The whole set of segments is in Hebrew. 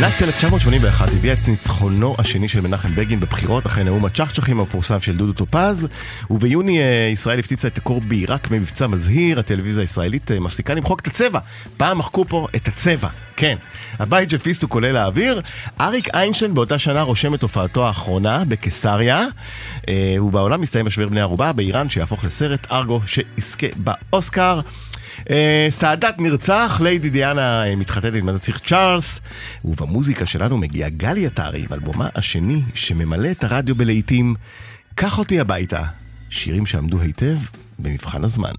שנת 1981 הביאה את ניצחונו השני של מנחם בגין בבחירות אחרי נאום הצ'חצ'חים המפורסם של דודו טופז וביוני אה, ישראל הפציצה את הקור בעיראק במבצע מזהיר, הטלוויזיה הישראלית אה, מפסיקה למחוק את הצבע. פעם מחקו פה את הצבע, כן. הבית של פיסטו כולל האוויר. אריק איינשטיין באותה שנה רושם את הופעתו האחרונה בקיסריה אה, ובעולם מסתיים משבר בני ערובה באיראן שיהפוך לסרט ארגו שיזכה באוסקר. אה, סעדת נרצח, ליידי דיאנה אה, מתחתנת עם הנציך צ'ארלס, ובמוזיקה שלנו מגיע גלי עטרי עם אלבומה השני שממלא את הרדיו בלהיטים, קח אותי הביתה, שירים שעמדו היטב במבחן הזמן.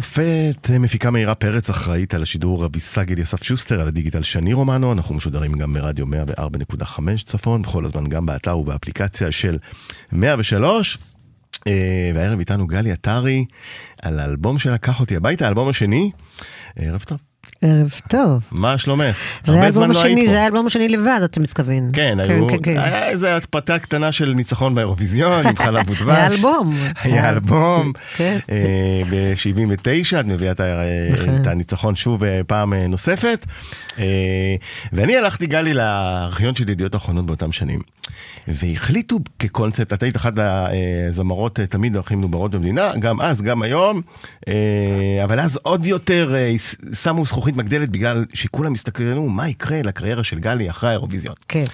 המופת, מפיקה מאירה פרץ אחראית על השידור רבי סגל יסף שוסטר, על הדיגיטל שני רומנו, אנחנו משודרים גם מרדיו 104.5 צפון, בכל הזמן גם באתר ובאפליקציה של 103. אה, והערב איתנו גלי עטרי על האלבום שלה, קח אותי הביתה, האלבום השני. ערב טוב. ערב טוב. מה שלומך? הרבה זמן לא היית פה. זה האלבום השני לבד, אתה מתכוון. כן, היו, כן, כן. היה איזו התפתה קטנה של ניצחון באירוויזיון עם חלב ודבש. היה אלבום. היה אלבום. כן. ב-79 את מביאה את הניצחון שוב אה, פעם אה, נוספת. אה, ואני הלכתי, גלי, לארכיון של ידיעות אחרונות באותם שנים. והחליטו כקונספט, את היית אחת הזמרות אה, תמיד הכי מדוברות במדינה, גם אז, גם היום, אה, אבל אז עוד יותר אה, שמו זכוכית מגדלת בגלל שכולם הסתכלו מה יקרה לקריירה של גלי אחרי האירוויזיון. כן.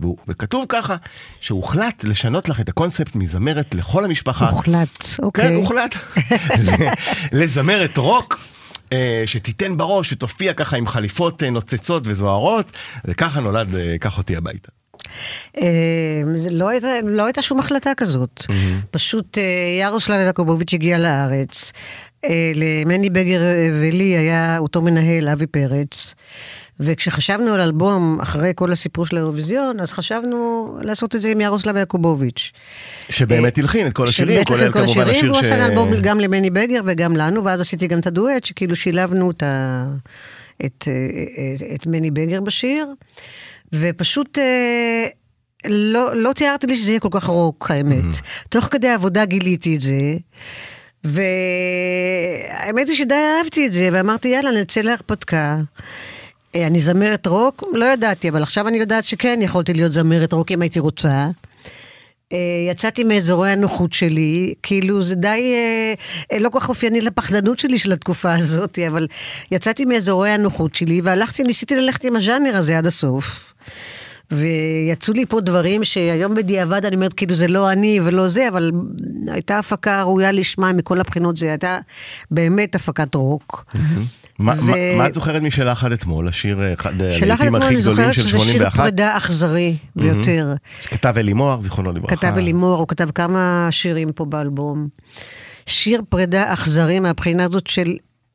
והוא- וכתוב ככה, שהוחלט לשנות לך את הקונספט מזמרת לכל המשפחה. הוחלט, כן, אוקיי. הוחלט. לזמרת רוק. אה, שתיתן בראש, שתופיע ככה עם חליפות אה, נוצצות וזוהרות, וככה נולד אה, קח אותי הביתה. לא הייתה, לא הייתה שום החלטה כזאת. פשוט ירוסלב יעקובוביץ' הגיע לארץ. אה, למני בגר ולי היה אותו מנהל, אבי פרץ. וכשחשבנו על אלבום אחרי כל הסיפור של האירוויזיון, אז חשבנו לעשות את זה עם ירוסלב יעקובוביץ'. שבאמת הלחין את כל השירים, כולל את כמובן השירים, השיר והוא ש... עשה אלבום גם למני בגר וגם לנו, ואז עשיתי גם את הדואט, שכאילו שילבנו את, ה... את, אה, את מני בגר בשיר, ופשוט אה, לא, לא תיארתי לי שזה יהיה כל כך רוק, האמת. תוך כדי העבודה גיליתי את זה. והאמת היא שדי אהבתי את זה, ואמרתי, יאללה, נצא להרפתקה. אה, אני זמרת רוק? לא ידעתי, אבל עכשיו אני יודעת שכן, יכולתי להיות זמרת רוק אם הייתי רוצה. אה, יצאתי מאזורי הנוחות שלי, כאילו זה די, אה, לא כל כך אופייני לפחדנות שלי של התקופה הזאת, אבל יצאתי מאזורי הנוחות שלי והלכתי, ניסיתי ללכת עם הז'אנר הזה עד הסוף. ויצאו לי פה דברים שהיום בדיעבד אני אומרת כאילו זה לא אני ולא זה, אבל הייתה הפקה ראויה לשמה מכל הבחינות, זה הייתה באמת הפקת רוק. מה- ו- מה- את זוכרת משלך עד אתמול? השיר, אה, אחד הלעיתים אתמול, הכי אני גדולים זוכרת של שזה שיר 81? פרידה אכזרי ביותר. כתב אלי מוהר, זיכרונו לברכה. כתב אלי מוהר, הוא כתב כמה שירים פה באלבום. שיר פרידה אכזרי מהבחינה הזאת של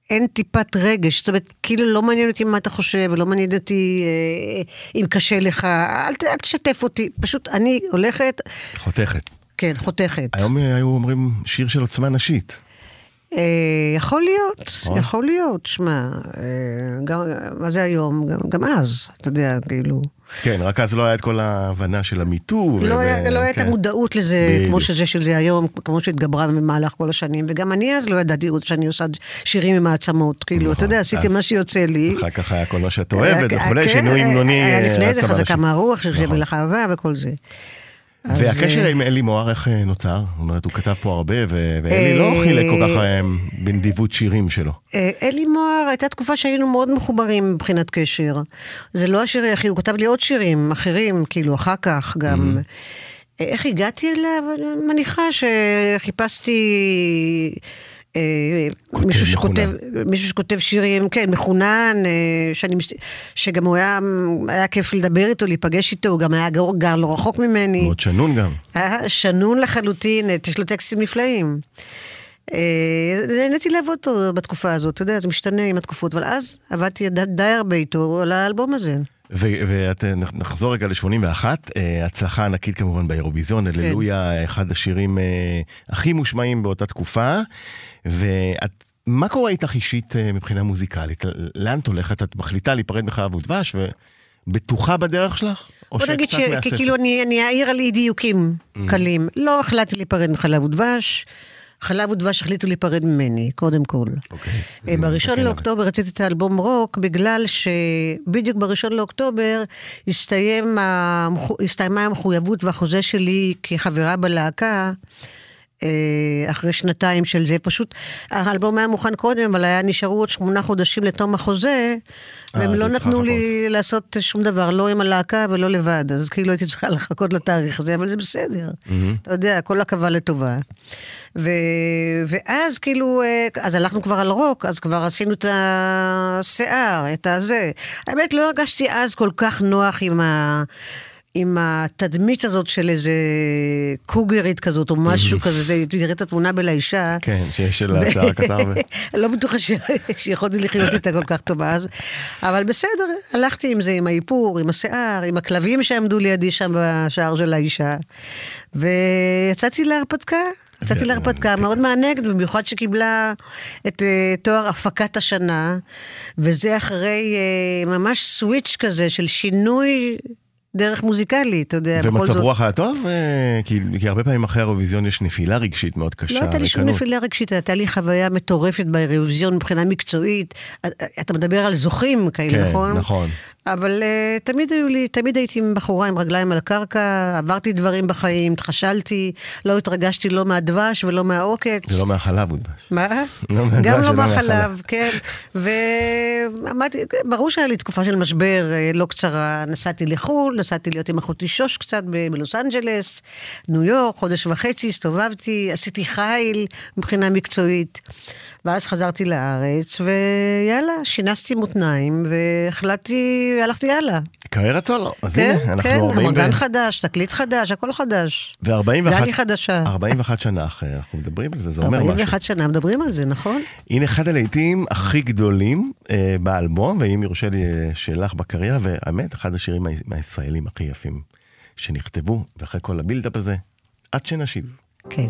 אין טיפת רגש, זאת אומרת, כאילו לא מעניין אותי מה אתה חושב, ולא מעניין אותי אה, אם קשה לך, אל, אל תשתף אותי, פשוט אני הולכת, חותכת. כן, חותכת. היום היו אומרים שיר של עוצמה נשית. אה, יכול להיות, נכון. יכול להיות, שמע, אה, מה זה היום? גם, גם אז, אתה יודע, כאילו. כן, רק אז לא היה את כל ההבנה של המיטו. לא, ו- היה, לא הייתה כן. מודעות לזה, בדיוק. כמו שזה של זה היום, כמו שהתגברה במהלך כל השנים, וגם אני אז לא ידעתי שאני עושה שירים עם העצמות, כאילו, אתה נכון, יודע, עשיתי מה שיוצא לי. אחר כך היה כל מה שאת אוהבת אה, וכולי, כן, שינוי המנוני. היה אה, לפני זה חזקה. מהרוח, של נכון. מלך אהבה וכל זה. והקשר אה, עם אלי מוהר, איך אה, נוצר? זאת אומרת, הוא כתב פה הרבה, ואלי לא אה, חילק כל כך בנדיבות שירים שלו. אלי מוהר, הייתה תקופה שהיינו מאוד מחוברים מבחינת קשר. זה לא השיר היחיד, הוא כתב לי עוד שירים אחרים, כאילו, אחר כך גם. אה, איך הגעתי אליו? אני מניחה שחיפשתי... אה, מישהו שכותב. מישהו שכותב שירים, כן, מחונן, אה, שאני, שגם הוא היה, היה כיף לדבר איתו, להיפגש איתו, הוא גם היה גר, גר לא רחוק ממני. מאוד שנון גם. היה שנון לחלוטין, יש לו טקסטים נפלאים. אה, נהניתי לעבוד אותו בתקופה הזאת, אתה יודע, זה משתנה עם התקופות, אבל אז עבדתי די הרבה איתו על האלבום הזה. ונחזור רגע ל-81, הצלחה ענקית כמובן באירוויזיון, כן. הללויה, אחד השירים אה, הכי מושמעים באותה תקופה. ואת, מה קורה איתך אישית אה, מבחינה מוזיקלית? לאן את הולכת? את מחליטה להיפרד מחלב ודבש ובטוחה בדרך שלך? או בוא נגיד? שכאילו אני אני אעיר על אי דיוקים Mm. קלים. לא החלטתי להיפרד מחלב ודבש, חלב ודבש החליטו להיפרד ממני, קודם כל. אוקיי, אה, בראשון לאוקטובר רציתי את האלבום רוק, בגלל שבדיוק בראשון לאוקטובר הסתיים המחו- הסתיימה המחויבות והחוזה שלי כחברה בלהקה. אה, אחרי שנתיים של זה, פשוט האלבום היה מוכן קודם, אבל היה נשארו עוד שמונה חודשים לתום החוזה, והם אז לא נתנו לי לעשות שום דבר, לא עם הלהקה ולא לבד, אז כאילו הייתי צריכה לחכות לתאריך הזה, אבל זה בסדר. אתה יודע, הכל עקבה לטובה. ו... ואז כאילו, אה, אז הלכנו כבר על רוק, אז כבר עשינו את השיער, את הזה. האמת, לא הרגשתי אז כל כך נוח עם ה... עם התדמית הזאת של איזה קוגרית כזאת, או משהו כזה, זה- תראה את התמונה בלאישה. כן, שיש של השיער הקצר. ו- לא בטוחה שיכולתי לחיות איתה כל כך טוב אז, אבל בסדר, הלכתי עם זה, עם האיפור, עם השיער, עם הכלבים שעמדו לידי שם בשער של האישה, ויצאתי להרפתקה. יצאתי להרפתקה מאוד מענגת, במיוחד שקיבלה את אה, תואר הפקת השנה, וזה אחרי אה, ממש סוויץ' כזה של שינוי דרך מוזיקלית, אתה יודע, בכל ומצב זאת. רוח היה טוב? אה, כי, כי הרבה פעמים אחרי האירוויזיון יש נפילה רגשית מאוד קשה. לא הייתה לי שום. נפילה רגשית, הייתה לי חוויה מטורפת באירוויזיון מבחינה מקצועית. אתה מדבר על זוכים כאלה, כן, נכון? נכון. אבל uh, תמיד היו לי, תמיד הייתי עם בחורה עם רגליים על הקרקע, עברתי דברים בחיים, התחשלתי, לא התרגשתי לא מהדבש ולא מהעוקץ. זה לא מהחלב הודבש. מה? לא מהדבש גם לא מהחלב. כן. ועמדתי, ברור שהיה לי תקופה של משבר אה, לא קצרה. נסעתי לחו"ל, נסעתי להיות עם אחותי שוש קצת בלוס אנג'לס, ניו יורק, חודש וחצי, הסתובבתי, עשיתי חיל מבחינה מקצועית. ואז חזרתי לארץ, ויאללה, שינסתי מותניים, והחלטתי, הלכתי הלאה. קריירת סולו. אז כן, הנה, אנחנו כן, 40 המגן ו... חדש, תקליט חדש, הכל חדש. ו-41 גלי חדשה. 41 שנה אחרי, אנחנו מדברים על זה, זה אומר משהו. 41 שנה מדברים על זה, נכון? הנה אחד הלהיטים הכי גדולים אה, באלבום, ואם יורשה לי אה, שלך בקריירה, והאמת, אחד השירים מהישראלים הכי יפים שנכתבו, ואחרי כל הבילדאפ הזה, עד שנשיב. כן.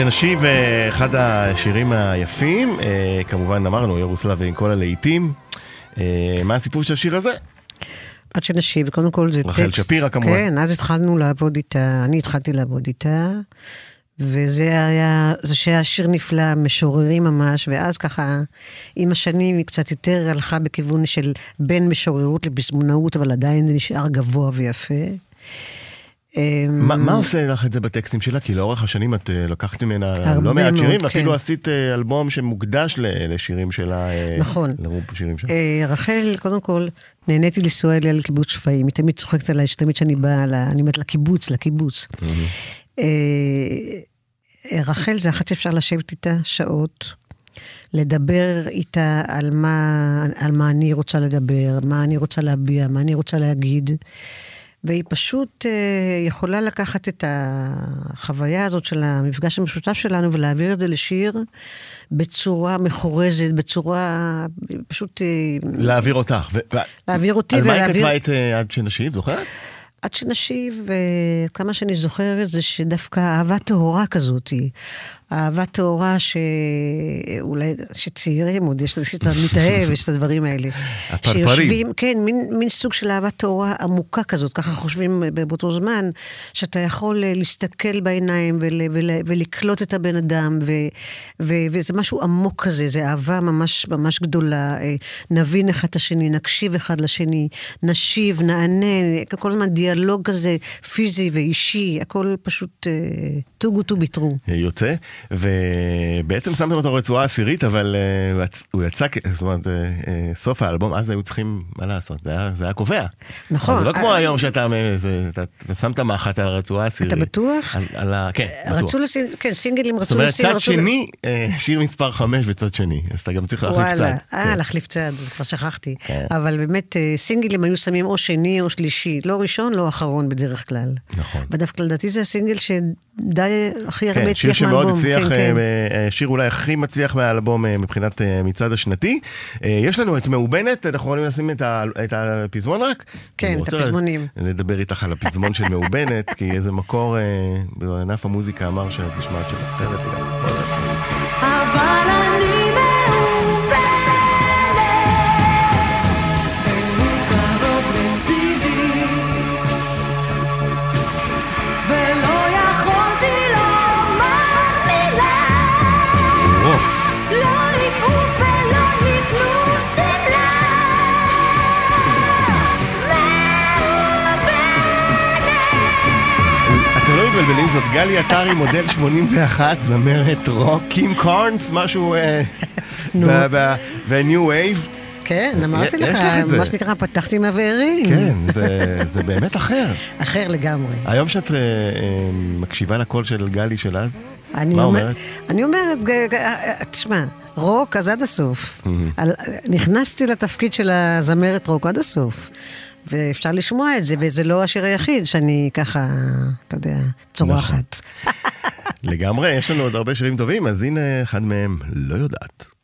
שנשיב, אה, אחד השירים היפים, אה, כמובן אמרנו, ירוסלב עם כל הלהיטים. אה, מה הסיפור של השיר הזה? עד שנשיב, קודם כל זה רחל טקסט. שפירא, כמובן. כן, אז התחלנו לעבוד איתה, אני התחלתי לעבוד איתה, וזה היה, זה שהיה שיר נפלא, משוררים ממש, ואז ככה, עם השנים היא קצת יותר הלכה בכיוון של בין משוררות לפזמונאות, אבל עדיין זה נשאר גבוה ויפה. אמ, מה מה עושה לך את זה בטקסטים שלה? כי לאורך השנים את אה, לקחת ממנה לא מעט שירים, כן. ואפילו עשית אה, אלבום שמוקדש לשירים שלה. אה, נכון. לרוב שירים שלה. רחל, קודם כל, נהניתי לנסוע אליה לקיבוץ שפיים, היא תמיד צוחקת עליי, שתמיד שאני באה, אני אומרת לקיבוץ, לקיבוץ. רחל זה אחת שאפשר לשבת איתה שעות, לדבר איתה על מה, על מה אני רוצה לדבר, מה אני רוצה להביע, מה אני רוצה להגיד. והיא פשוט אה, יכולה לקחת את החוויה הזאת של המפגש המשותף שלנו ולהעביר את זה לשיר בצורה מחורזת, בצורה פשוט... אה, להעביר אותך. ו- להעביר אותי על מה היא ולהעביר- כתבה את אה, עד שנשיב, זוכרת? עד שנשיב, כמה שאני זוכרת, זה שדווקא אהבה טהורה כזאת היא. אהבה טהורה שאולי, שצעירים עוד, יש את המתאהב, יש את הדברים האלה. הפרפרים. שיושבים, כן, מין, מין סוג של אהבה טהורה עמוקה כזאת, ככה חושבים באותו זמן, שאתה יכול אה, להסתכל בעיניים ול, ול, ולקלוט את הבן אדם, ו, ו, וזה משהו עמוק כזה, זה אהבה ממש ממש גדולה. אה, נבין אחד את השני, נקשיב אחד לשני, נשיב, נענה, כל הזמן דיאלוג כזה פיזי ואישי, הכל פשוט אה, good to be true. יוצא, ובעצם שמתם אותו רצועה עשירית, אבל אה, הוא יצא, זאת אומרת, אה, אה, סוף האלבום, אז היו צריכים, מה לעשות, זה היה, זה היה קובע. נכון. זה לא כמו היום שאתה שמת מחט על הרצועה העשירית. אתה בטוח? על, על ה... כן, בטוח. רצו לשים, כן, סינגלים זאת רצו אומרת, לשים, צד רצו- שני, אה, שיר מספר 5 בצד שני, אז אתה גם צריך להחליף צד. וואלה, אה, כן. להחליף צד, כבר שכחתי. כן. אבל באמת, סינגלים היו שמים או שני או שלישי, לא ראשון, לא אחרון בדרך כלל. נכון. ודווקא לדעתי זה הסינגל שדי הכי הרבה כן, שיר הצליח שמאוד מהאלבום. הצליח, כן, אה, כן. אה, שיר אולי הכי מצליח מהאלבום אה, מבחינת אה, מצעד השנתי. אה, יש לנו את מאובנת, אנחנו יכולים לשים את ה- את הפזמון רק? כן, אני את רוצה הפזמונים. לדבר איתך על הפזמון של מאובנת, כי איזה מקור אה, בענף המוזיקה אמר שאת נשמעת של אחרת. וגם אחרת. אבל אתם מתבלבלים, זאת גלי עטרי, מודל 81, זמרת רוק, קים קורנס, משהו אה, נו. ב- ב- ב-new wave. כן, אמרתי לך. מה שנקרא, פתחתי מהבארים. כן, זה- באמת אחר. אחר לגמרי. היום שאת אה, אה, מקשיבה לקול של גלי של אז, מה אומר- אומרת? אני אומרת, תשמע, רוק אז עד הסוף. נכנסתי לתפקיד של הזמרת רוק עד הסוף. ואפשר לשמוע את זה, וזה לא השיר היחיד שאני ככה, אתה יודע, צורחת. לגמרי, יש לנו עוד הרבה שירים טובים, אז הנה אחד מהם, לא יודעת.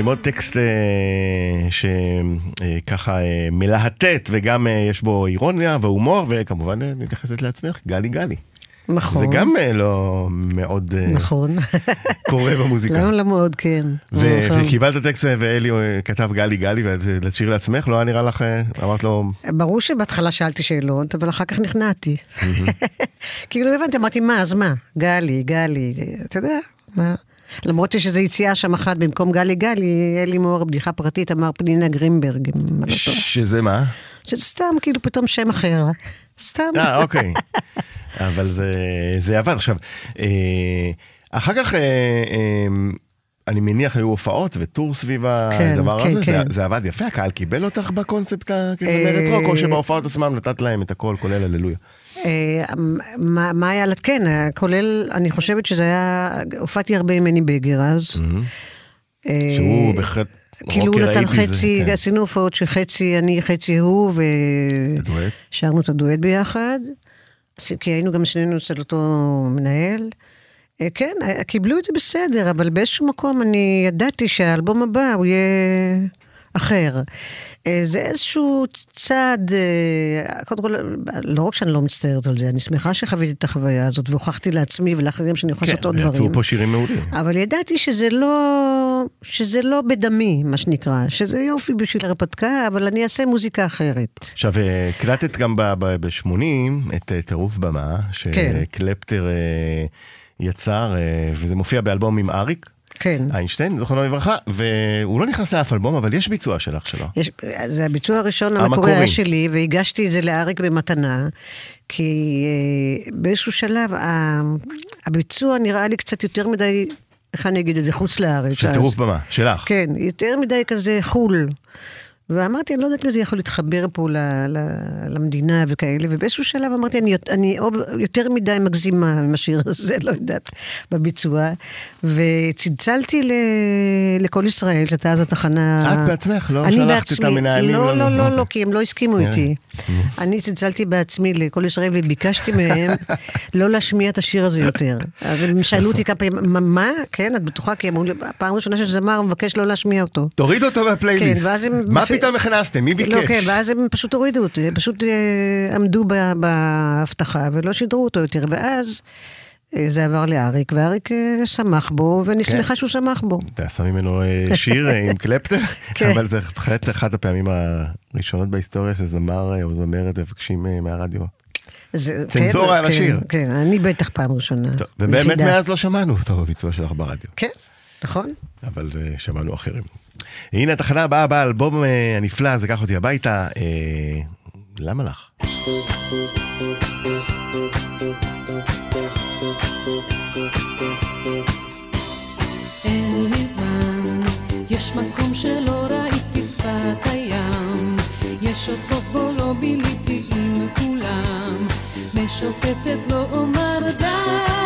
עם עוד טקסט אה, שככה מלהטט וגם אה, יש בו אירוניה והומור וכמובן אה, מתייחסת לעצמך, גלי גלי. נכון. זה גם אה, לא מאוד אה, נכון. קורה במוזיקה. למה לא מאוד, כן. נכון. וקיבלת טקסט אה, ואלי אה, כתב גלי גלי ולשיר לעצמך, לא היה נראה לך, אה, אמרת לו, ברור שבהתחלה שאלתי שאלות, אבל אחר כך נכנעתי. כאילו הבנתי, אמרתי, מה, אז מה? גלי, גלי, אתה יודע, מה? למרות שיש איזו יציאה שם אחת, במקום גלי גלי, אלי מור, בדיחה פרטית, אמר פנינה גרינברג, אם אני לא טועה. שזה מה? שזה סתם, כאילו, פתאום שם אחר. סתם. אה, אוקיי. אבל זה, זה עבד. עכשיו, אה, אחר כך, אה, אה, אני מניח היו הופעות וטור סביב כן, הדבר כן, הזה, כן. זה, זה עבד יפה, הקהל קיבל אותך בקונספט כזמרת אה, רוק, או שבהופעות עצמם נתת להם את הכל, כולל הללויה. אה, מה מה היה, כן, כולל, אני חושבת שזה היה, הופעתי הרבה עם מני בגר אז. אה, שהוא בהחלט כאילו הוא נתן האיפי זה, חצי, כן. עשינו הופעות שחצי אני, חצי הוא. ושרנו את הדואט ביחד, כי היינו גם שנינו אצל אותו מנהל. אה, כן, אה, קיבלו את זה בסדר, אבל באיזשהו מקום אני ידעתי שהאלבום הבא הוא יהיה אחר. אה, זה איזשהו צעד, קודם כל, לא רק שאני לא מצטערת על זה, אני שמחה שחוויתי את החוויה הזאת, והוכחתי לעצמי ולאחרים שאני יכולה לעשות עוד כן, דברים. יצאו פה שירים מעולים. אבל ידעתי שזה לא, שזה לא בדמי, מה שנקרא, שזה יופי בשביל הרפתקה, אבל אני אעשה מוזיקה אחרת. עכשיו, הקלטת גם ב-80 את טירוף במה, כן. שקלפטר אה, יצר, אה, וזה מופיע באלבום עם אריק. כן. איינשטיין, זכרונו לברכה, והוא לא נכנס לאף אלבום, אבל יש ביצוע שלך שלו. יש, זה הביצוע הראשון המקורי. היה שלי, והגשתי את זה לאריק במתנה, כי אה, באיזשהו שלב ה, הביצוע נראה לי קצת יותר מדי, איך אני אגיד את זה, חוץ לארץ. של טירוף במה, שלך. כן, יותר מדי כזה חו"ל. ואמרתי, אני לא יודעת אם זה יכול להתחבר פה ל, ל, למדינה וכאלה, ובאיזשהו שלב אמרתי, אני, אני יותר מדי מגזימה עם השיר הזה, לא יודעת, בביצוע. וצלצלתי ל, לכל ישראל, שהייתה אז התחנה... את בעצמך, לא אני שלחת את. המנהלים, לא, לא, לא, לא, לא, אוקיי. לא, כי הם לא הסכימו נראה. איתי. אני צלצלתי בעצמי לכל ישראל וביקשתי מהם לא להשמיע את השיר הזה יותר. אז הם שאלו אותי כמה פעמים, "מה-? כן, את בטוחה? כי אמרו לי, הפעם הראשונה שזמר מבקש לא להשמיע אותו. תוריד אותו כן, מהפלייליסט. ואז הם... פתאום הכנסתם? מי ביקש? לא, כן, ואז הם פשוט הורידו אותי, הם פשוט אה, עמדו בהבטחה ולא שידרו אותו יותר, ואז אה, זה עבר לאריק, ואריק אה, שמח בו, ואני כן. שמחה שהוא שמח בו. אתה עשה ממנו שיר עם קלפטר, כן. אבל זה בהחלט אחת הפעמים הראשונות בהיסטוריה שזמר או זמרת מבקשים מהרדיו. זה- צנזורה כן, על השיר. כן, כן, אני בטח פעם ראשונה. טוב, ובאמת. מאז לא שמענו אותו בביצוע שלך ברדיו, כן, נכון? אבל שמענו אחרים. הנה התחנה הבאה באלבום אה, הנפלא, זה קח אותי הביתה. אה, למה לך? יש מקום בו לא ביליתי עם כולם, משוטטת לא אומר די,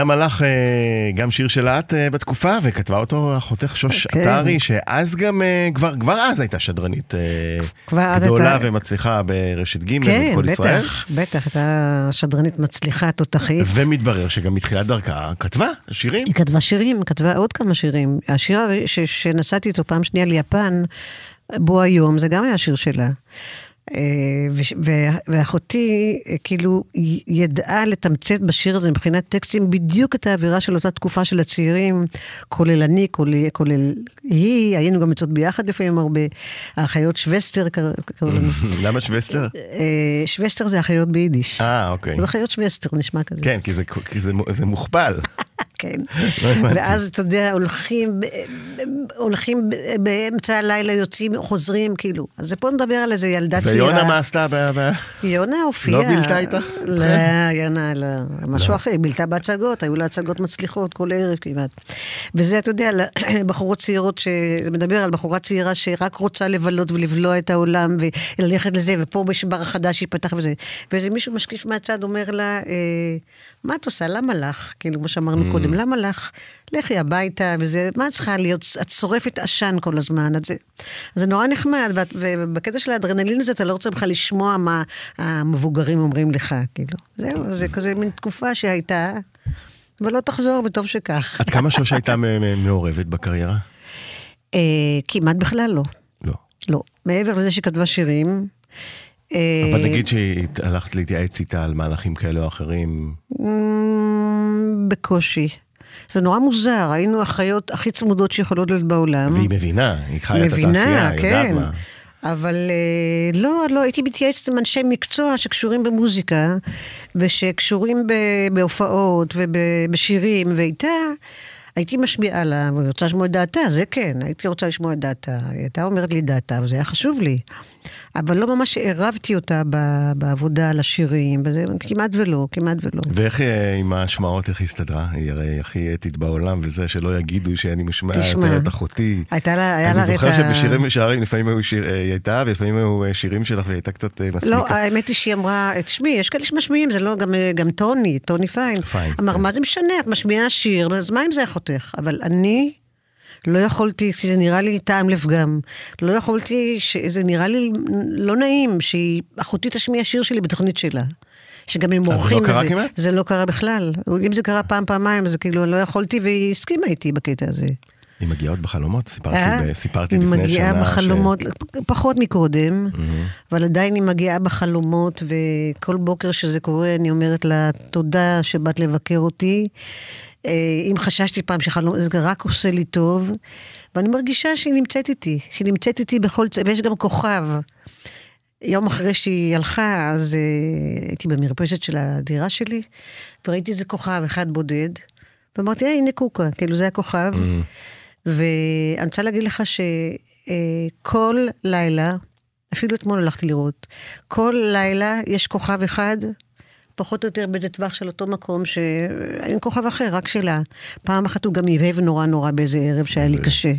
למה לך, אה, גם שיר של את אה, בתקופה, וכתבה אותו אחותך שוש כן. עטרי, שאז גם, אה, כבר כבר אז הייתה שדרנית גדולה הייתה- ומצליחה ברשת ג' כן, ובכל ישראל. בטח, בטח, הייתה שדרנית מצליחה, תותחית. ומתברר שגם מתחילת דרכה כתבה שירים. היא כתבה שירים, כתבה עוד כמה שירים. השיר ש- שנסעתי איתו פעם שנייה ליפן, בו היום, זה גם היה שיר שלה. אה, ואחותי אה, כאילו ידעה לתמצת בשיר הזה מבחינת טקסטים בדיוק את האווירה של אותה תקופה של הצעירים, כולל אני, כולל, כולל היא, היינו גם יוצאות ביחד לפעמים הרבה, האחיות שווסטר קראו קראו לנו. למה שווסטר? אה, שווסטר זה אחיות ביידיש. אה, אוקיי. זה אחיות שווסטר, נשמע כזה. כן, כי זה- כי זה זה מוכפל. כן. לא. ואז, אתה יודע, הולכים, הולכים באמצע הלילה, יוצאים, חוזרים, כאילו. אז פה נדבר על איזה ילדה צעירה. ויונה מה עשתה? יונה הופיעה. לא בילתה איתך? לא, יונה, לא. משהו אחר, היא בילתה בהצגות, היו לה הצגות מצליחות כל ערב כמעט. וזה, אתה יודע, בחורות צעירות, ש- זה מדבר על בחורה צעירה שרק רוצה לבלות ולבלוע את העולם וללכת לזה, ופה יש בר חדש ייפתח וזה. ואיזה מישהו משקיף מהצד אומר לה, אה, מה את עושה? למה לך? כאילו, כמו שאמרנו קודם, למה לך? לכי הביתה וזה, מה את צריכה להיות? את שורפת עשן כל הזמן. אז זה, זה נורא נחמד, ואת- ובקטע של האדרנלין הזה אתה לא רוצה בכלל לשמוע מה המבוגרים אומרים לך, כאילו. זהו, זה כזה מין תקופה שהייתה, ולא תחזור, וטוב שכך. עד כמה שוש הייתה מעורבת בקריירה? אה, כמעט בכלל לא. לא. לא. מעבר לזה שהיא כתבה שירים. אה, אבל נגיד שהלכת להתייעץ איתה על מהלכים כאלה או אחרים, אמ, בקושי. זה נורא מוזר, היינו החיות הכי צמודות שיכולות להיות בעולם. והיא מבינה, היא חיה את התעשייה, היא כן. יודעת מה. אבל אה, לא, לא, הייתי מתייעצת עם אנשי מקצוע שקשורים במוזיקה, ושקשורים בהופעות ובשירים, ואיתה הייתי משמיעה לה, ואני רוצה לשמוע את דעתה, זה כן, הייתי רוצה לשמוע את דעתה. היא הייתה אומרת לי דעתה, וזה היה חשוב לי. אבל לא ממש עירבתי אותה בעבודה על השירים, וזה כמעט ולא, כמעט ולא. ואיך אה, עם ההשמעות, איך היא הסתדרה? היא הרי הכי אתית בעולם, וזה שלא יגידו שאני משמע תשמע, את אחותי. הייתה לה, היה לה אני זוכר את שבשירים ושערים לפעמים היו שיר, אה, היא הייתה, ולפעמים היו אה, שירים שלך והיא הייתה קצת מסמיקה. לא, האמת היא שהיא אמרה, תשמעי, יש כאלה שמשמיעים, זה לא, גם, גם טוני, טוני פיין. פיין, אמר, כן. מה זה משנה, את משמיעה שיר, אז מה אם זה אחותך? אבל אני לא יכולתי, כי זה נראה לי טעם לפגם. לא יכולתי, זה נראה לי לא נעים שהיא, אחותי תשמיע שיר שלי בתוכנית שלה. שגם הם זה לא קרה כמעט? זה לא קרה בכלל. אם זה קרה פעם, פעמיים, אז כאילו לא יכולתי, והיא הסכימה איתי בקטע הזה. היא מגיעה עוד בחלומות? סיפרתי, אה? ב- סיפרתי היא לפני שנה. מגיעה בחלומות, פחות מקודם, Mm-hmm. אבל עדיין היא מגיעה בחלומות, וכל בוקר שזה קורה, אני אומרת לה, תודה שבאת לבקר אותי. אה, אם חששתי פעם שחלום, זה רק עושה לי טוב, ואני מרגישה שהיא נמצאת איתי, שהיא נמצאת איתי בכל צ... ויש גם כוכב. יום אחרי שהיא הלכה, אז uh, הייתי במרפסת של הדירה שלי, וראיתי איזה כוכב אחד בודד, ואמרתי, היי, הנה קוקה, כאילו זה הכוכב. ואני רוצה להגיד לך שכל לילה, אפילו אתמול הלכתי לראות, כל לילה יש כוכב אחד, פחות או יותר באיזה טווח של אותו מקום, שאין כוכב אחר, רק שלה. פעם אחת הוא גם הבהב נורא נורא באיזה ערב שהיה לי קשה.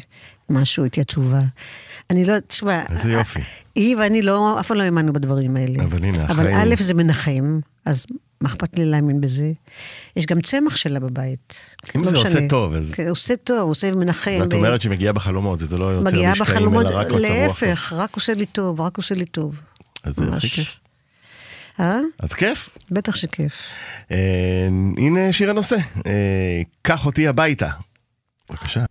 משהו, הייתי עצובה. אני לא, תשמע, איזה יופי. היא ואני לא, אף פעם לא האמנו בדברים האלה. אבל הנה, אבל החיים- א', זה מנחם, אז מה אכפת לי להאמין בזה? יש גם צמח שלה בבית. אם לא זה עושה משנה. טוב, אז- כן, עושה טוב, עושה מנחם. ואת ו- אומרת שהיא מגיעה בחלומות, זה לא יוצר משקעים, אלא רק מצב רוח. להפך, רק עושה לי טוב, רק עושה לי טוב. אז זה הכי ממש. כיף. אה? אז כיף. בטח שכיף. אה, הנה שיר הנושא, אה, קח אותי הביתה. בבקשה.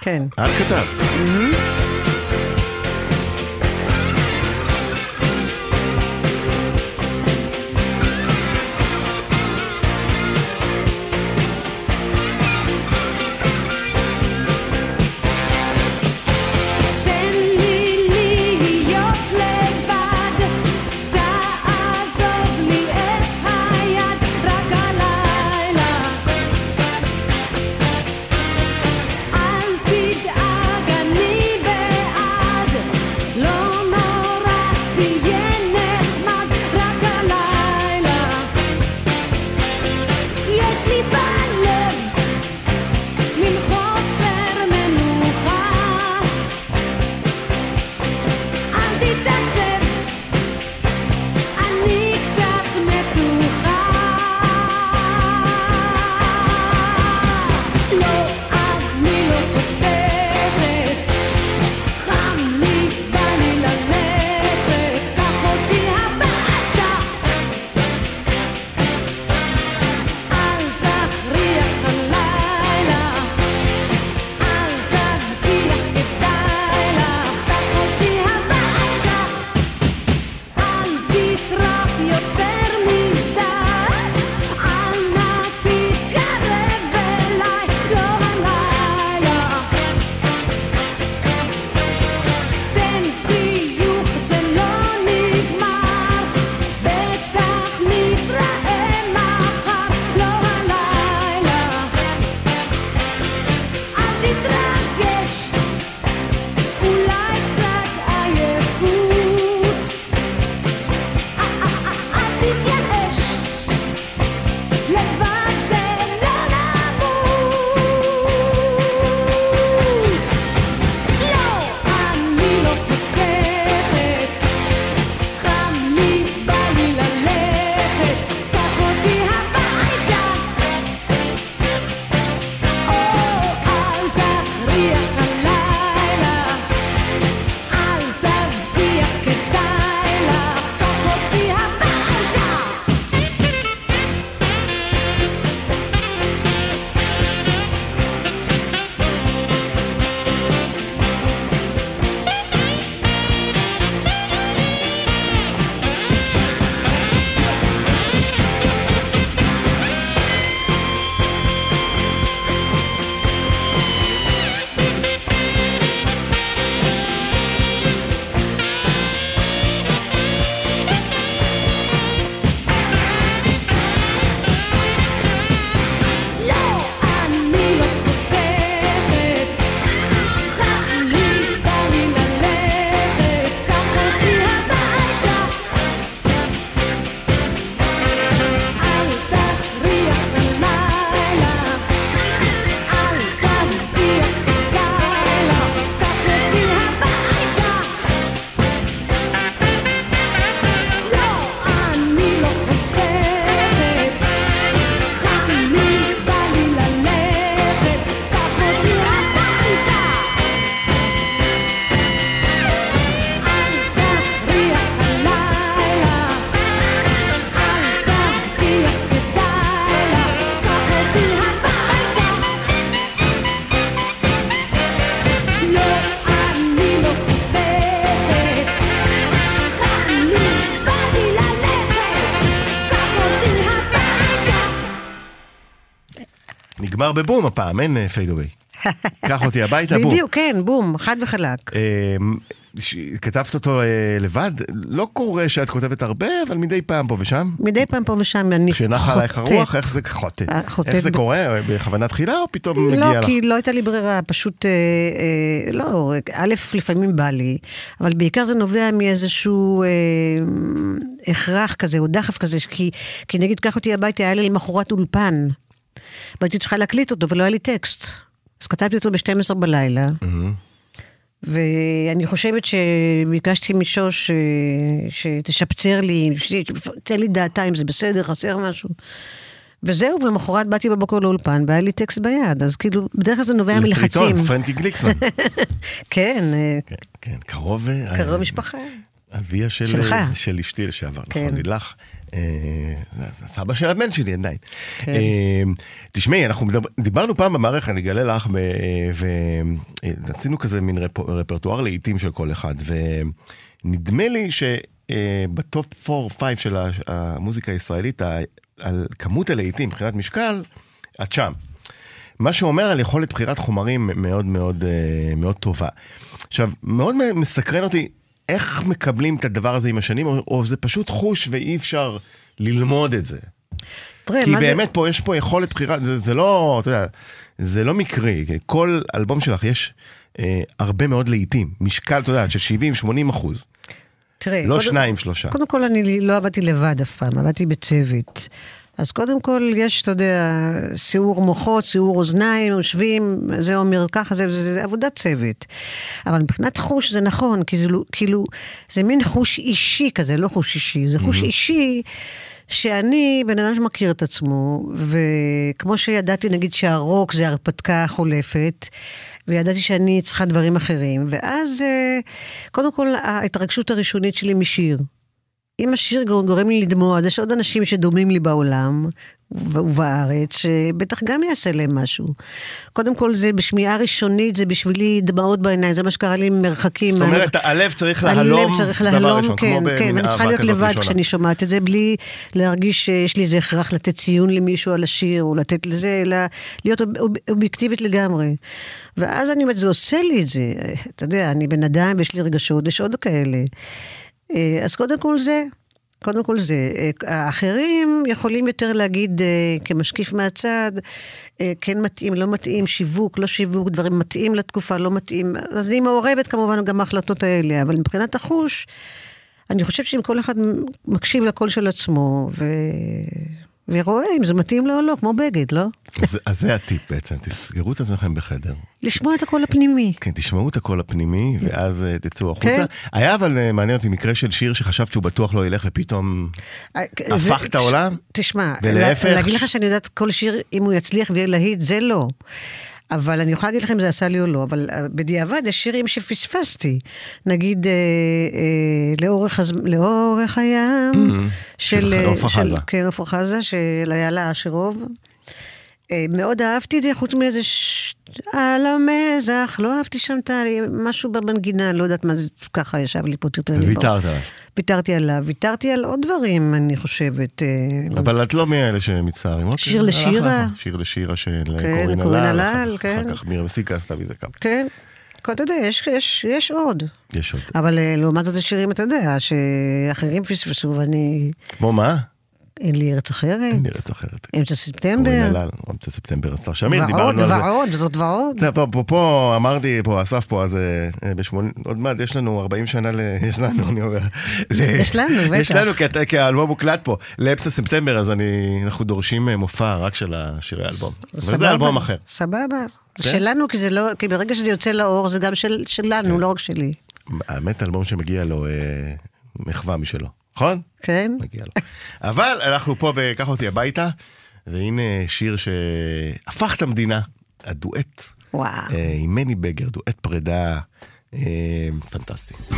כן. את כתב. תן נגמר בבום הפעם, אין פייד אווי. קח אותי הביתה, בום. בדיוק, כן, בום, חד וחלק. אה, כתבת אותו אה, לבד? לא קורה שאת כותבת הרבה, אבל מדי פעם פה ושם. מדי פעם פה ושם אני חוטאת. כשנחה עלייך הרוח, איך זה חוטא? אה, חוטאת איך זה קורה? בכוונה תחילה או פתאום מגיע לא, לך? כי לא הייתה לי ברירה, פשוט, אה, אה, לא, א', לפעמים בא לי, אבל בעיקר זה נובע מאיזשהו אה, הכרח כזה, או דחף כזה, כי נגיד, קח אותי הביתה, היה לי למחרת אולפן, והייתי צריכה להקליט אותו, ולא היה לי טקסט. אז כתבתי אותו ב-12 בלילה, ואני חושבת שביקשתי משוש אה, שתשפצר לי, שתתן לי דעתה אם זה בסדר, חסר משהו. וזהו, ולמחרת באתי בבוקר לאולפן, והיה לי טקסט ביד, אז כאילו, בדרך כלל זה נובע מלחצים. לטריטון, פרנקי גליקסמן. כן, אה, כן, כן, קרוב... אה, קרוב משפחה. אביה של, שלך. של אשתי לשעבר, כן. נכון, לילך. אה, סבא של הבן שלי עדיין. כן. אה, תשמעי, אנחנו מדבר, דיברנו פעם במערכת, אני אגלה לך, ועשינו כזה מין רפ, רפרטואר לעיתים של כל אחד, ונדמה לי שבטופ 4-5 של המוזיקה הישראלית, ה- על כמות הלעיתים מבחינת משקל, את שם. מה שאומר על יכולת בחירת חומרים מאוד מאוד אה, מאוד טובה. עכשיו, מאוד מסקרן אותי, איך מקבלים את הדבר הזה עם השנים, או, או זה פשוט חוש ואי אפשר ללמוד את זה. תראה, כי מה זה... באמת פה יש פה יכולת בחירה, זה, זה לא, אתה יודע, זה לא מקרי, כל אלבום שלך יש אה, הרבה מאוד לעיתים, משקל, אתה יודע, של 70-80 אחוז, תראה, לא קודם- שניים, שלושה. קודם כל, אני לא עבדתי לבד אף פעם, עבדתי בצוות. אז קודם כל, יש, אתה יודע, סיעור מוחות, סיעור אוזניים, יושבים, זה אומר ככה, זה, זה, זה, זה עבודת צוות. אבל מבחינת חוש זה נכון, כי זה לא- כאילו, זה מין חוש אישי כזה, לא חוש אישי, זה חוש אישי שאני בן אדם שמכיר את עצמו, וכמו שידעתי, נגיד, שהרוק זה הרפתקה חולפת, וידעתי שאני צריכה דברים אחרים, ואז אה, קודם כל ההתרגשות הראשונית שלי משיר. אם השיר גור- גורם לי לדמוע, אז יש עוד אנשים שדומים לי בעולם ובארץ, שבטח גם יעשה להם משהו. קודם כל, זה בשמיעה ראשונית, זה בשבילי דמעות בעיניים, זה מה שקרה לי ממרחקים. זאת אומרת, מהמרח- הלב צריך להלום הלב צריך דבר להלום, ראשון, כן, כן, במין ואני צריכה להיות לבד ראשונה. כשאני שומעת את זה, בלי להרגיש שיש לי איזה הכרח לתת ציון למישהו על השיר, או לתת לזה, אלא להיות אוב- אובייקטיבית לגמרי. ואז אני אומרת, זה עושה לי את זה. אתה יודע, אני בן אדם, יש לי רגשות, יש עוד כאלה. אה, אז קודם כל זה. קודם כל זה. אה, האחרים יכולים יותר להגיד אה, כמשקיף מהצד, כן מתאים, לא מתאים, שיווק, לא שיווק, דברים מתאים לתקופה, לא מתאים. אז אני מעורבת כמובן גם בהחלטות האלה, אבל מבחינת החוש, אני חושבת שאם כל אחד מקשיב לקול של עצמו, ו... ורואה אם זה מתאים לו או לא, כמו בגד, לא? אז, אז זה הטיפ בעצם, תסגרו את עצמכם בחדר. לשמוע את הקול הפנימי. כן, תשמעו את הקול הפנימי, ואז אה, תצאו החוצה. כן. היה אבל אה, מעניין אותי מקרה של שיר שחשבת שהוא בטוח לא ילך, ופתאום אה, הפך את העולם? תשמע, ולהפך? לה- להגיד לך שאני יודעת כל שיר, אם הוא יצליח ויהיה להיט, זה לא. אבל אני יכולה להגיד לכם אם זה עשה לי או לא, אבל אה, בדיעבד יש שירים שפספסתי. נגיד, אה, אה, לאורך, הז... לאורך הים, של אה, עפרה חזה. כן, עפרה חזה, של איילה אשרוב. אה, מאוד אהבתי את זה, חוץ מאיזה ש... על המזח, לא אהבתי שם את. משהו במנגינה, לא יודעת מה זה, ככה ישב לי פה יותר לי בראש. ויתרתי עליו, ויתרתי על עוד דברים, אני חושבת. אה, אבל את לא מאלה שמצטערים. אוקיי, שיר הלך לשירה. שיר לשירה של כן, קורין הלל. כן. אחר כך מירה מסיקה עשתה מזה כמה. כן, אתה יודע, יש, יש, יש עוד. יש עוד. אבל אה, לעומת זאת זה שירים, אתה יודע, שאחרים פספסו ואני... כמו מה? אין לי ארץ אחרת. אין לי ארץ אחרת. אמצע קורין ספטמבר. הלל, אמצע ספטמבר, אסתר שמיר, ועוד דיברנו על זה. ועוד, וזאת ועוד. פה, פה, פה, אמרתי, פה, אסף פה, אז אה, בשמונים, עוד מעט יש לנו 40 שנה, ל, יש לנו, אני אומר. יש לנו, בטח. יש לנו, כי, האלבום מוקלט פה, לאמצע ספטמבר, אז אני, אנחנו דורשים אה, מופע רק של השירי האלבום. סבבה, זה אלבום אחר. סבבה. כן? שלנו, כי לא, כי ברגע שזה יוצא לאור, זה גם של, שלנו, לא רק שלי. האמת, אלבום שמגיע לו אה, מחווה משלו, נכון? כן? מגיע לו. אבל אנחנו פה ב"קח אותי הביתה", והנה שיר שהפך את המדינה, הדואט וואו. אה, עם מני בגר, דואט פרידה אה, פנטסטי.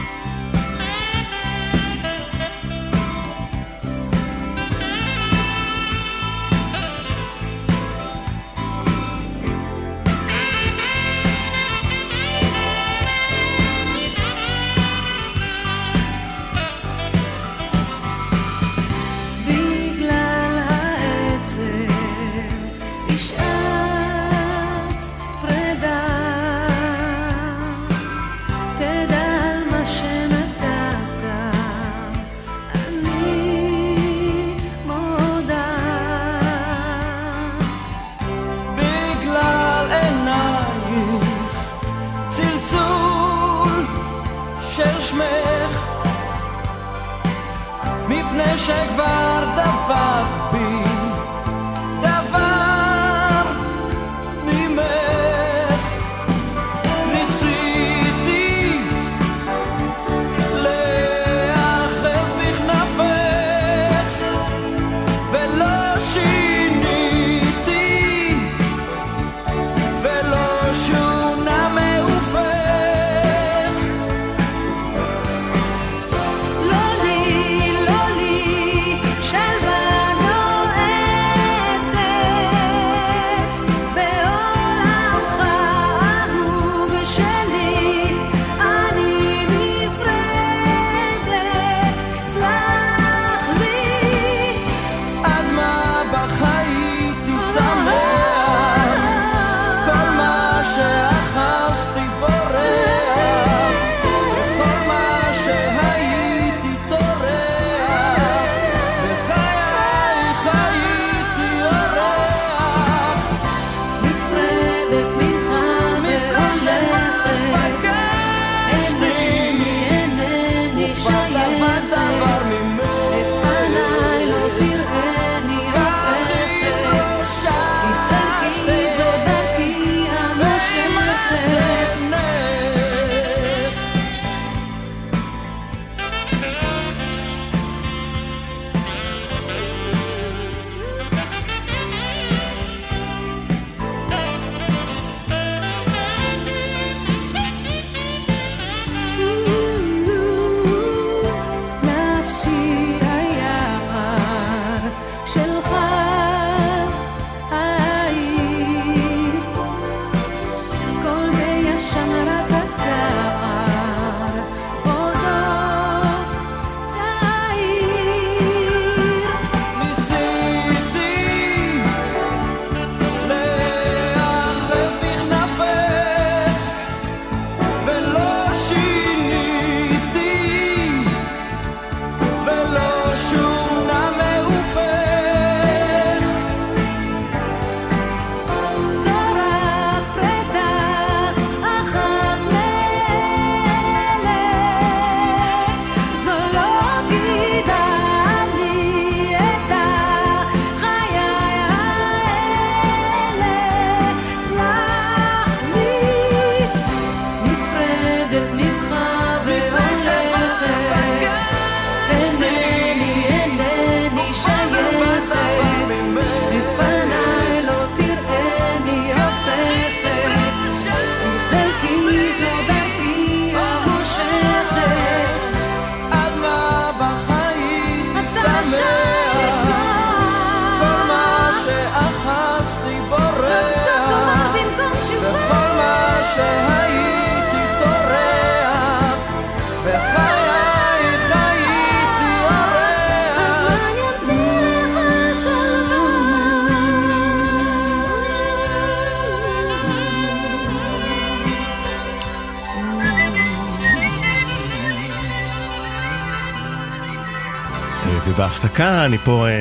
בהפסקה אני פה אה,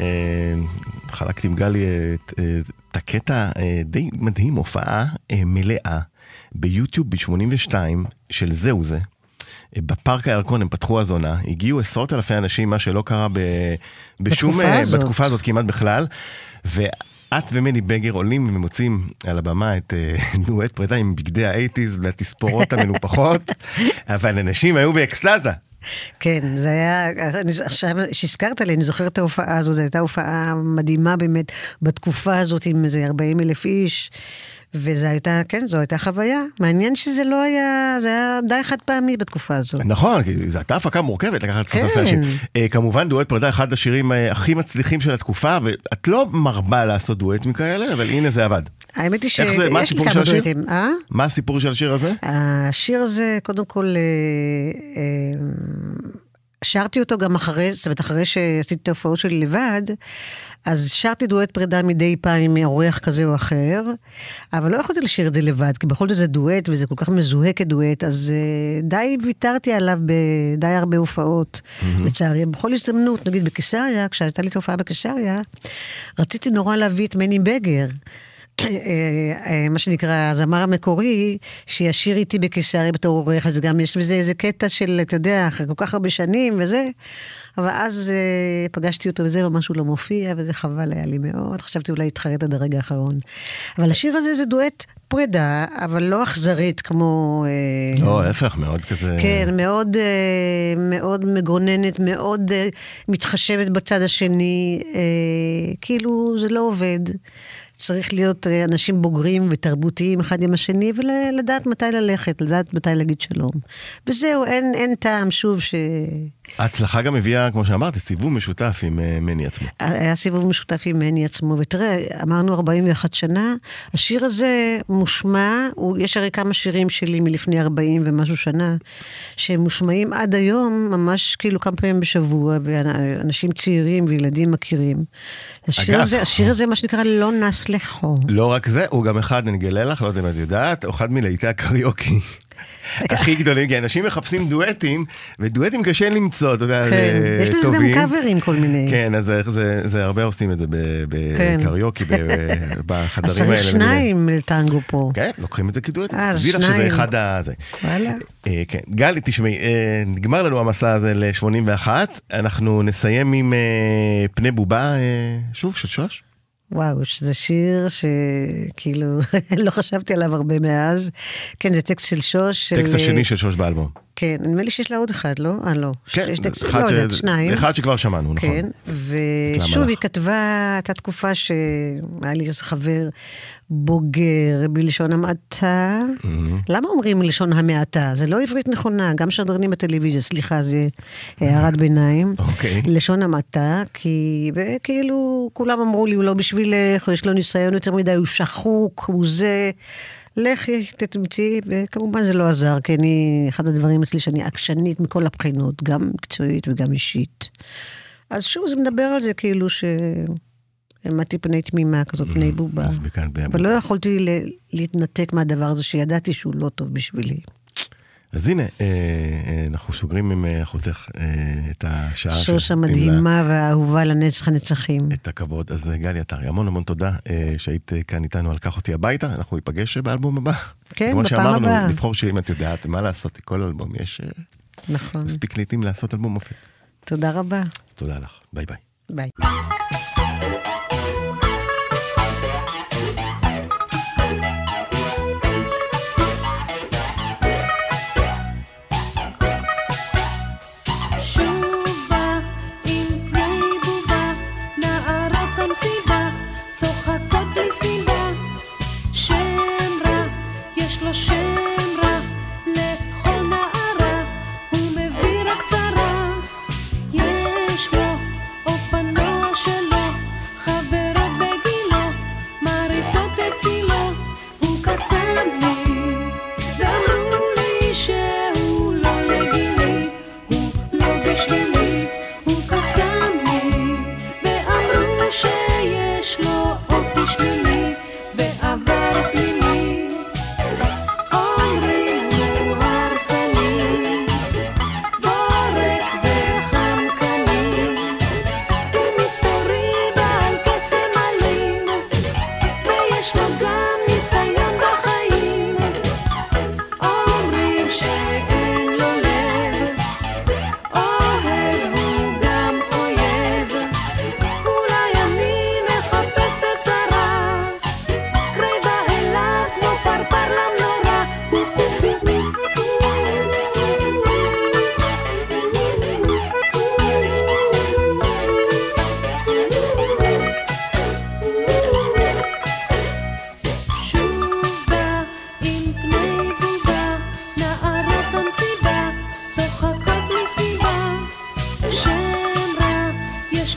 אה, חלקתי עם גלי את, אה, את הקטע אה, די מדהים, הופעה אה, מלאה ביוטיוב ב-82 של זהו זה. אה, בפארק הירקון הם פתחו הזונה, הגיעו עשרות אלפי אנשים, מה שלא קרה ב, בשום... בתקופה אה, הזאת. בתקופה הזאת כמעט בכלל. ואת ומני בגר עולים ומוצאים על הבמה את דואט פרידה עם בגדי האייטיז והתספורות המנופחות, אבל אנשים היו באקסטזה. כן, זה היה, אני, עכשיו שהזכרת לי, אני זוכרת את ההופעה הזו, זו הייתה הופעה מדהימה באמת בתקופה הזאת עם איזה 40 אלף איש, וזו הייתה, כן, זו הייתה חוויה. מעניין שזה לא היה, זה היה די חד פעמי בתקופה הזו. נכון, כי זו הייתה הפקה מורכבת לקחת כן. אלפי אנשים. אה, כמובן דואט פרידה, אחד השירים אה, הכי מצליחים של התקופה, ואת לא מרבה לעשות דואטים כאלה, אבל הנה זה עבד. האמת היא איך זה? מה שיש לי הסיפור של כמה השיר? דואטים. אה? מה הסיפור של השיר הזה? השיר הזה, קודם כל, אה, אה, שרתי אותו גם אחרי, זאת אומרת, אחרי שעשיתי את ההופעות שלי לבד, אז שרתי דואט פרידה מדי פעם עם אורח כזה או אחר, אבל לא יכולתי לשיר את זה לבד, כי בכל זאת זה דואט, וזה כל כך מזוהה כדואט, אז אה, די ויתרתי עליו בדי הרבה הופעות, לצערי. בכל הזדמנות, נגיד בקיסריה, כשהייתה לי את ההופעה בקיסריה, רציתי נורא להביא את מני בגר. אה, אה, מה שנקרא, הזמר המקורי, שישיר איתי בקיסריה בתור עורך, אז גם יש בזה איזה קטע של, אתה יודע, אחרי כל כך הרבה שנים וזה, אבל אז אה, פגשתי אותו וזה, ומשהו לא מופיע, וזה חבל היה לי מאוד, חשבתי אולי להתחרט עד הרגע האחרון. אבל השיר הזה זה דואט פרידה, אבל לא אכזרית כמו... אה, לא, ההפך, מאוד כזה... כן, מאוד, אה, מאוד מגוננת, מאוד אה, מתחשבת בצד השני, אה, כאילו זה לא עובד. צריך להיות אה, אנשים בוגרים ותרבותיים אחד עם השני, ולדעת מתי ללכת, לדעת מתי להגיד שלום. וזהו, אין, אין טעם, שוב, ש... ההצלחה גם הביאה, כמו שאמרת, סיבוב משותף עם אה, מני עצמו. היה סיבוב משותף עם מני עצמו, ותראה, אמרנו 41 שנה, השיר הזה מושמע, הוא, יש הרי כמה שירים שלי מלפני 40 ומשהו שנה, שהם מושמעים עד היום, ממש כאילו כמה פעמים בשבוע, ואנשים צעירים וילדים מכירים. השיר, אגב, הזה, השיר הזה, מה שנקרא, לא נס לחו. לא רק זה, הוא גם אחד, אני אגלה לך, לא יודע אם את יודעת, הוא אחד מלהיטי הקריוקי. הכי גדולים, כי אנים מחפשים דואטים, ודואטים קשה למצוא, אתה יודע, כן, יש לזה גם. קאברים כל מיני. כן, אז זה, זה, זה הרבה עושים את זה כן. בקריוקי, בחדרים אז האלה. צריך למיניהם. שניים לטנגו פה. כן, לוקחים את זה כדואט. אה, אז תדעי לך שזה שניים. אחד ה... זה. וואלה. אה, כן. גלי, תשמעי, אה, נגמר לנו המסע הזה ל-81, אנחנו נסיים עם אה, פני בובה, שוב, של שוש. וואו, שזה שיר שכאילו, לא חשבתי עליו הרבה מאז. כן, זה טקסט של שוש. של- טקסט השני של שוש באלבום. כן, נדמה לי שיש לה עוד אחד, לא? אה, לא. כן, יש טקסט, אחד לא ש- יודעת, שניים. אחד שכבר שמענו, נכון. כן, ושוב. היא כתבה, הייתה תקופה שהיה לי איזה חבר בוגר בלשון המעטה. למה אומרים לשון המעטה? זה לא עברית נכונה, גם שדרנים בטלוויזיה, סליחה, זה הערת ביניים. אוקיי. לשון המעטה, כי כאילו כולם אמרו לי, הוא לא בשבילך, יש לו ניסיון יותר מדי, הוא שחוק, הוא זה. לכי, תתמצאי, וכמובן זה לא עזר, כי אני, אחד הדברים אצלי שאני עקשנית מכל הבחינות, גם מקצועית וגם אישית. אז שוב, זה מדבר על זה כאילו ש... העמדתי פני תמימה כזאת, פני בובה. מכאן בני אבל לא יכולתי להתנתק מהדבר הזה שידעתי שהוא לא טוב בשבילי. אז הנה, אה, אה, אנחנו סוגרים עם אה, אחותך אה, את השעה. שוש שנותנים לה המדהימה והאהובה לנצח הנצחים. את הכבוד. אז אה, גלי עטרי, המון המון תודה אה, שהיית כאן איתנו על קח אותי הביתה, אנחנו ניפגש באלבום הבא. כן, כמו בפעם שאמרנו, הבאה. לבחור שירים את יודעת, מה לעשות, כל אלבום יש נכון. מספיק לעיתים לעשות אלבום מופת. תודה רבה. אז תודה לך, ביי ביי. ביי.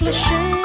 也许